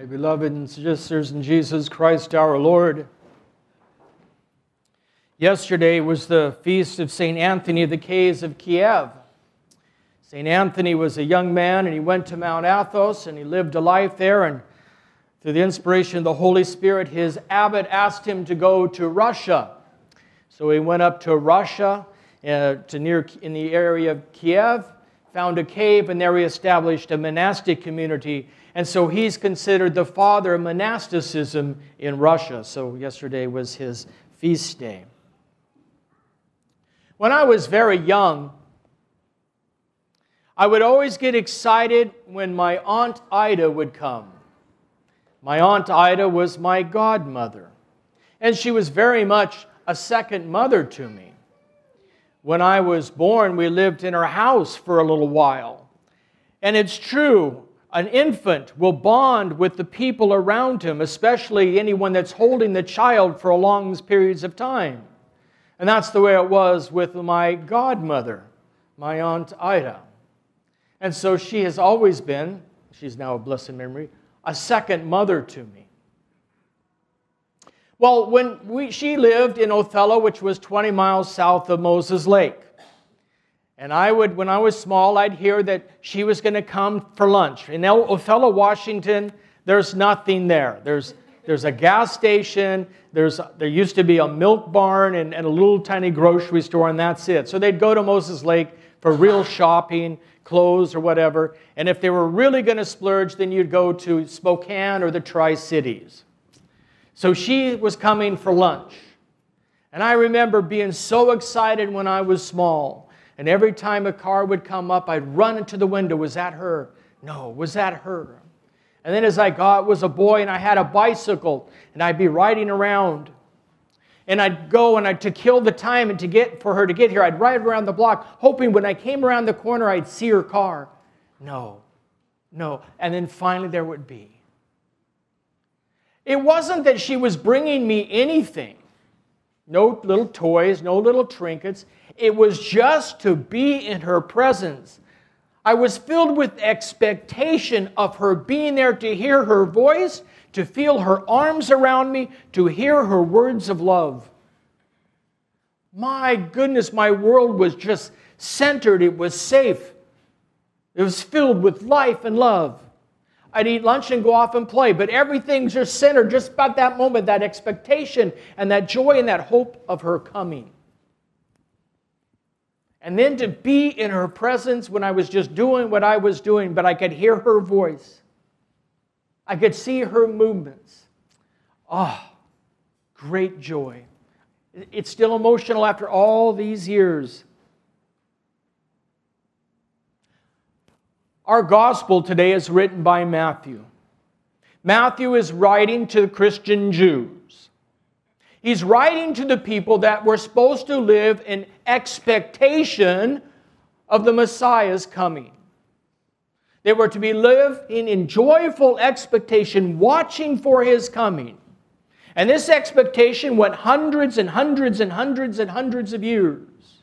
My beloved sisters in Jesus Christ our Lord, yesterday was the feast of St. Anthony of the Caves of Kiev. St. Anthony was a young man and he went to Mount Athos and he lived a life there. And through the inspiration of the Holy Spirit, his abbot asked him to go to Russia. So he went up to Russia, uh, to near in the area of Kiev, found a cave, and there he established a monastic community and so he's considered the father of monasticism in Russia. So yesterday was his feast day. When I was very young, I would always get excited when my Aunt Ida would come. My Aunt Ida was my godmother, and she was very much a second mother to me. When I was born, we lived in her house for a little while. And it's true, an infant will bond with the people around him, especially anyone that's holding the child for long periods of time. And that's the way it was with my godmother, my Aunt Ida. And so she has always been, she's now a blessed memory, a second mother to me. Well, when we, she lived in Othello, which was 20 miles south of Moses Lake, and I would, when I was small, I'd hear that she was going to come for lunch. In Othello, Washington, there's nothing there. There's, there's a gas station, there's, there used to be a milk barn and, and a little tiny grocery store, and that's it. So they'd go to Moses Lake for real shopping, clothes, or whatever. And if they were really going to splurge, then you'd go to Spokane or the Tri Cities. So she was coming for lunch. And I remember being so excited when I was small and every time a car would come up, I'd run into the window. Was that her? No, was that her? And then as I got was a boy and I had a bicycle and I'd be riding around. And I'd go and I'd to kill the time and to get for her to get here, I'd ride around the block, hoping when I came around the corner I'd see her car. No, no. And then finally there would be. It wasn't that she was bringing me anything. No little toys, no little trinkets. It was just to be in her presence. I was filled with expectation of her being there to hear her voice, to feel her arms around me, to hear her words of love. My goodness, my world was just centered, it was safe, it was filled with life and love. I'd eat lunch and go off and play, but everything's just centered just about that moment, that expectation and that joy and that hope of her coming. And then to be in her presence when I was just doing what I was doing, but I could hear her voice. I could see her movements. Ah, oh, great joy. It's still emotional after all these years. Our gospel today is written by Matthew. Matthew is writing to the Christian Jews. He's writing to the people that were supposed to live in expectation of the Messiah's coming. They were to be living in joyful expectation, watching for his coming. And this expectation went hundreds and hundreds and hundreds and hundreds of years.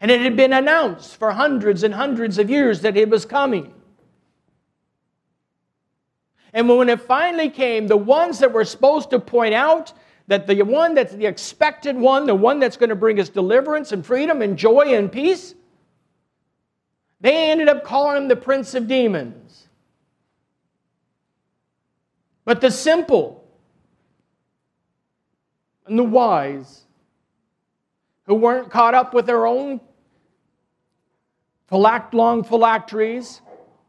And it had been announced for hundreds and hundreds of years that it was coming. And when it finally came, the ones that were supposed to point out that the one that's the expected one, the one that's going to bring us deliverance and freedom and joy and peace, they ended up calling him the prince of demons. But the simple and the wise, who weren't caught up with their own long phylacteries,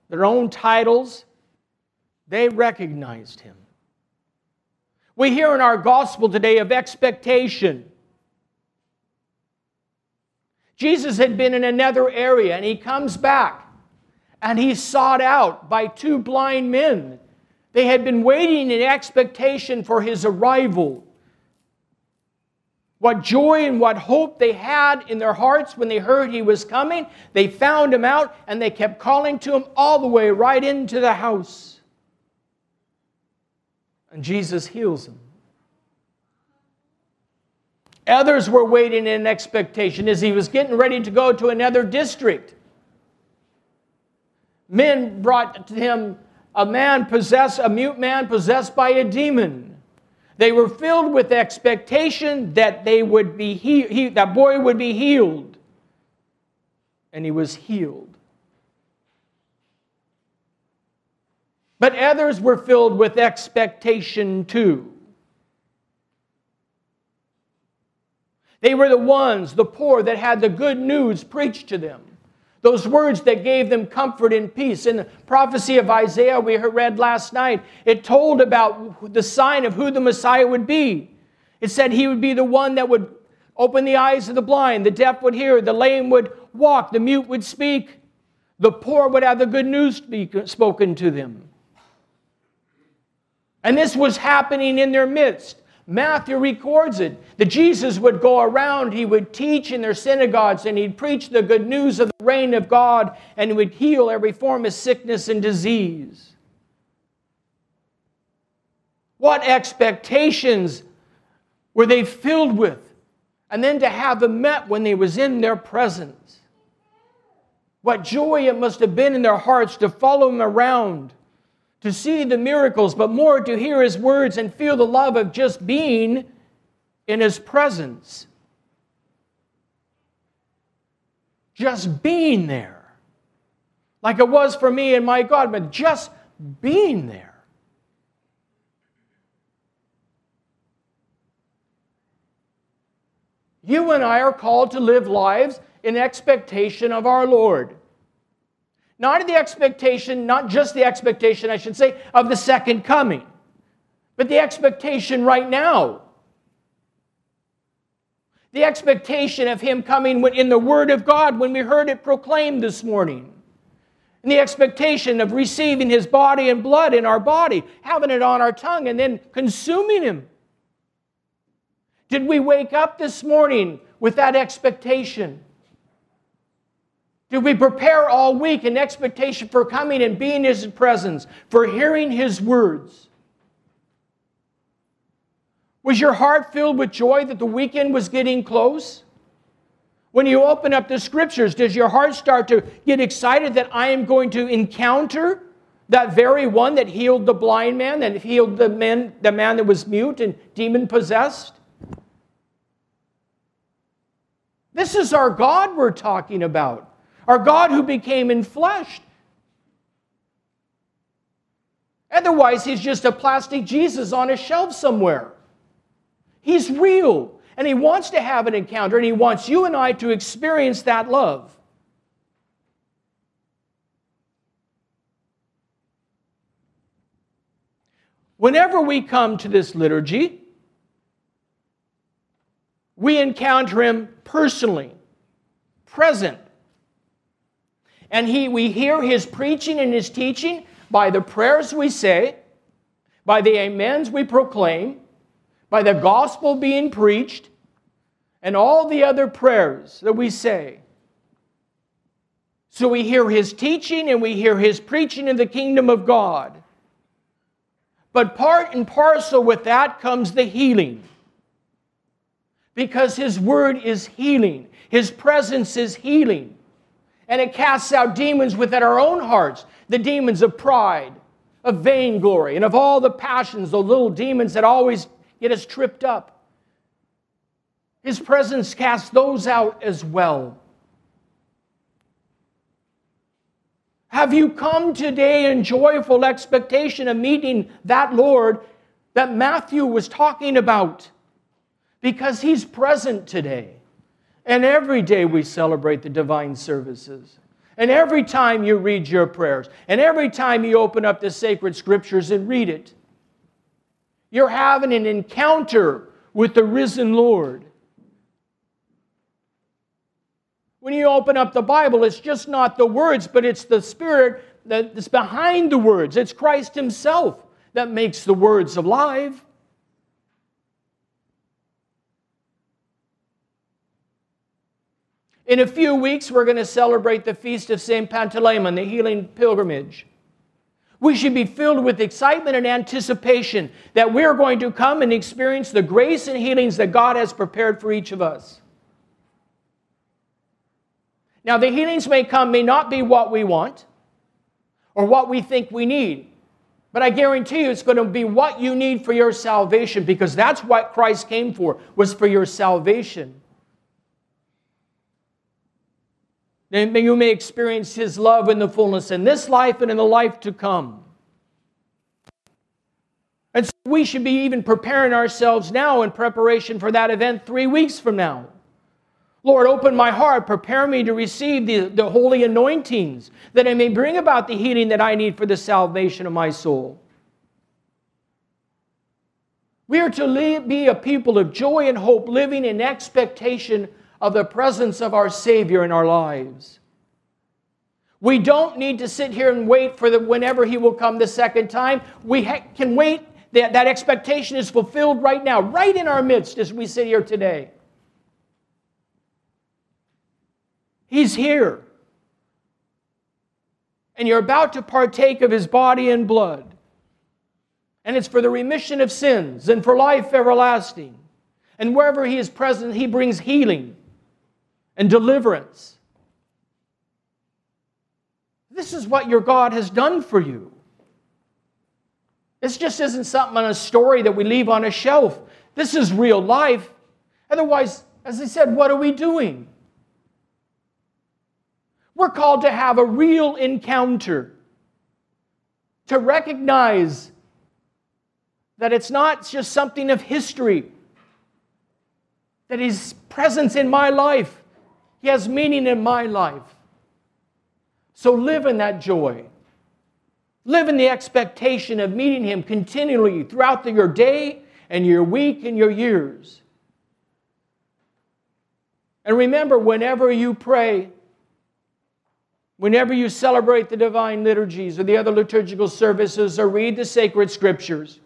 their own titles, they recognized him. We hear in our gospel today of expectation. Jesus had been in another area and he comes back and he's sought out by two blind men. They had been waiting in expectation for his arrival. What joy and what hope they had in their hearts when they heard he was coming. They found him out and they kept calling to him all the way right into the house. And Jesus heals them. Others were waiting in expectation as he was getting ready to go to another district. Men brought to him a man possessed, a mute man possessed by a demon. They were filled with expectation that they would be he, he, that boy would be healed. And he was healed. But others were filled with expectation too. They were the ones, the poor, that had the good news preached to them. Those words that gave them comfort and peace. In the prophecy of Isaiah we read last night, it told about the sign of who the Messiah would be. It said he would be the one that would open the eyes of the blind, the deaf would hear, the lame would walk, the mute would speak, the poor would have the good news spoken to them. And this was happening in their midst. Matthew records it that Jesus would go around, he would teach in their synagogues, and he'd preach the good news of the reign of God, and he would heal every form of sickness and disease. What expectations were they filled with? And then to have them met when they was in their presence. What joy it must have been in their hearts to follow him around to see the miracles, but more to hear his words and feel the love of just being in his presence. Just being there. Like it was for me and my God, but just being there. You and I are called to live lives in expectation of our Lord. Not the expectation, not just the expectation, I should say, of the second coming, but the expectation right now. The expectation of Him coming in the Word of God when we heard it proclaimed this morning. And the expectation of receiving His body and blood in our body, having it on our tongue, and then consuming Him. Did we wake up this morning with that expectation? Did we prepare all week in expectation for coming and being in His presence, for hearing His words? Was your heart filled with joy that the weekend was getting close? When you open up the scriptures, does your heart start to get excited that I am going to encounter that very one that healed the blind man, that healed the man, the man that was mute and demon possessed? This is our God we're talking about. Our God who became enfleshed. Otherwise, he's just a plastic Jesus on a shelf somewhere. He's real, and he wants to have an encounter, and he wants you and I to experience that love. Whenever we come to this liturgy, we encounter him personally, present, and he, we hear his preaching and his teaching by the prayers we say, by the amens we proclaim, by the gospel being preached, and all the other prayers that we say. So we hear his teaching and we hear his preaching in the kingdom of God. But part and parcel with that comes the healing. Because his word is healing, his presence is healing. And it casts out demons within our own hearts the demons of pride, of vainglory, and of all the passions, the little demons that always get us tripped up. His presence casts those out as well. Have you come today in joyful expectation of meeting that Lord that Matthew was talking about? Because he's present today. And every day we celebrate the divine services. And every time you read your prayers, and every time you open up the sacred scriptures and read it, you're having an encounter with the risen Lord. When you open up the Bible, it's just not the words, but it's the Spirit that's behind the words. It's Christ Himself that makes the words alive. In a few weeks, we're going to celebrate the feast of St. Pantaleon, the healing pilgrimage. We should be filled with excitement and anticipation that we're going to come and experience the grace and healings that God has prepared for each of us. Now, the healings may come, may not be what we want or what we think we need. But I guarantee you it's going to be what you need for your salvation because that's what Christ came for, was for your salvation. Then you may experience his love in the fullness in this life and in the life to come. And so we should be even preparing ourselves now in preparation for that event three weeks from now. Lord, open my heart, prepare me to receive the, the holy anointings, that I may bring about the healing that I need for the salvation of my soul. We are to be a people of joy and hope, living in expectation of the presence of our Savior in our lives. We don't need to sit here and wait for the, whenever He will come the second time. We ha- can wait. That, that expectation is fulfilled right now, right in our midst as we sit here today. He's here. And you're about to partake of his body and blood. And it's for the remission of sins and for life everlasting. And wherever he is present, he brings healing and deliverance. This is what your God has done for you. This just isn't something on a story that we leave on a shelf. This is real life. Otherwise, as I said, what are we doing? We're called to have a real encounter, to recognize that it's not just something of history, that His presence in my life, He has meaning in my life. So live in that joy. Live in the expectation of meeting Him continually throughout the, your day and your week and your years. And remember, whenever you pray, Whenever you celebrate the divine liturgies or the other liturgical services or read the sacred scriptures,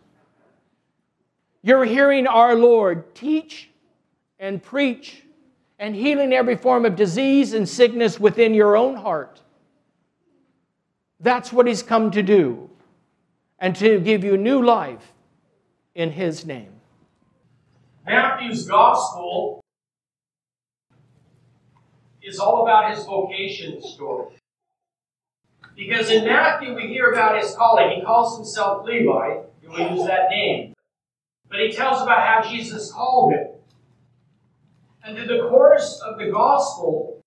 you're hearing our Lord teach and preach and healing every form of disease and sickness within your own heart. That's what He's come to do and to give you new life in His name. Matthew's gospel is all about his vocation story. Because in Matthew, we hear about his calling. He calls himself Levi. And we use that name. But he tells about how Jesus called him. And through the course of the gospel,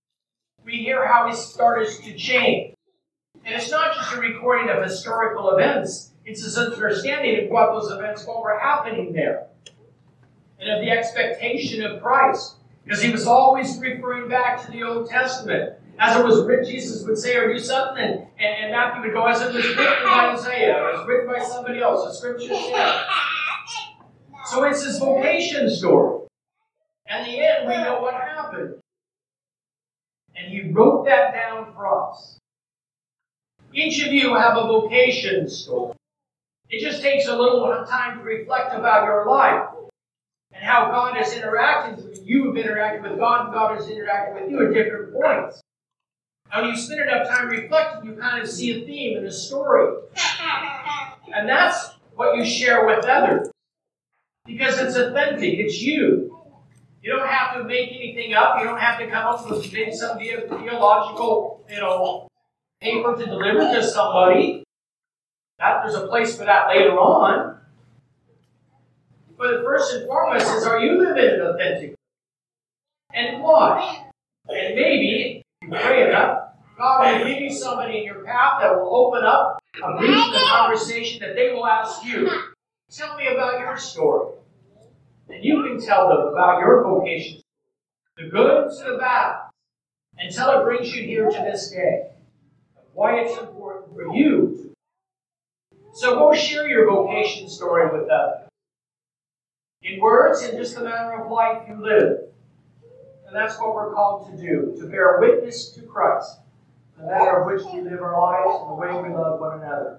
we hear how he started to change. And it's not just a recording of historical events, it's his understanding of what those events, what were happening there, and of the expectation of Christ. Because he was always referring back to the Old Testament. As it was written, Jesus would say or do something, and, and, Matthew would go, as it was written by Isaiah, or it was written by somebody else, the scripture said. So it's his vocation story. And the end, we know what happened. And he wrote that down for us. Each of you have a vocation story. It just takes a little time to reflect about your life and how God has interacted with you. You've interacted with God, and God has interacted with you at different points. And when you spend enough time reflecting, you kind of see a theme and a story. And that's what you share with others. Because it's authentic, it's you. To make anything up. You don't have to come up with some theological, you know, paper to deliver to somebody. That there's a place for that later on. But first and foremost is are you living it authentically? And why? And maybe you pray enough, God will give you somebody in your path that will open up a brief conversation that they will ask you, Tell me about your story. And you can tell them about your vocation, the good to the bad, until it brings you here to this day. Why it's important for you. So go share your vocation story with others. In words and just the manner of life you live. And that's what we're called to do, to bear witness to Christ, the manner of which we live our lives and the way we love one another.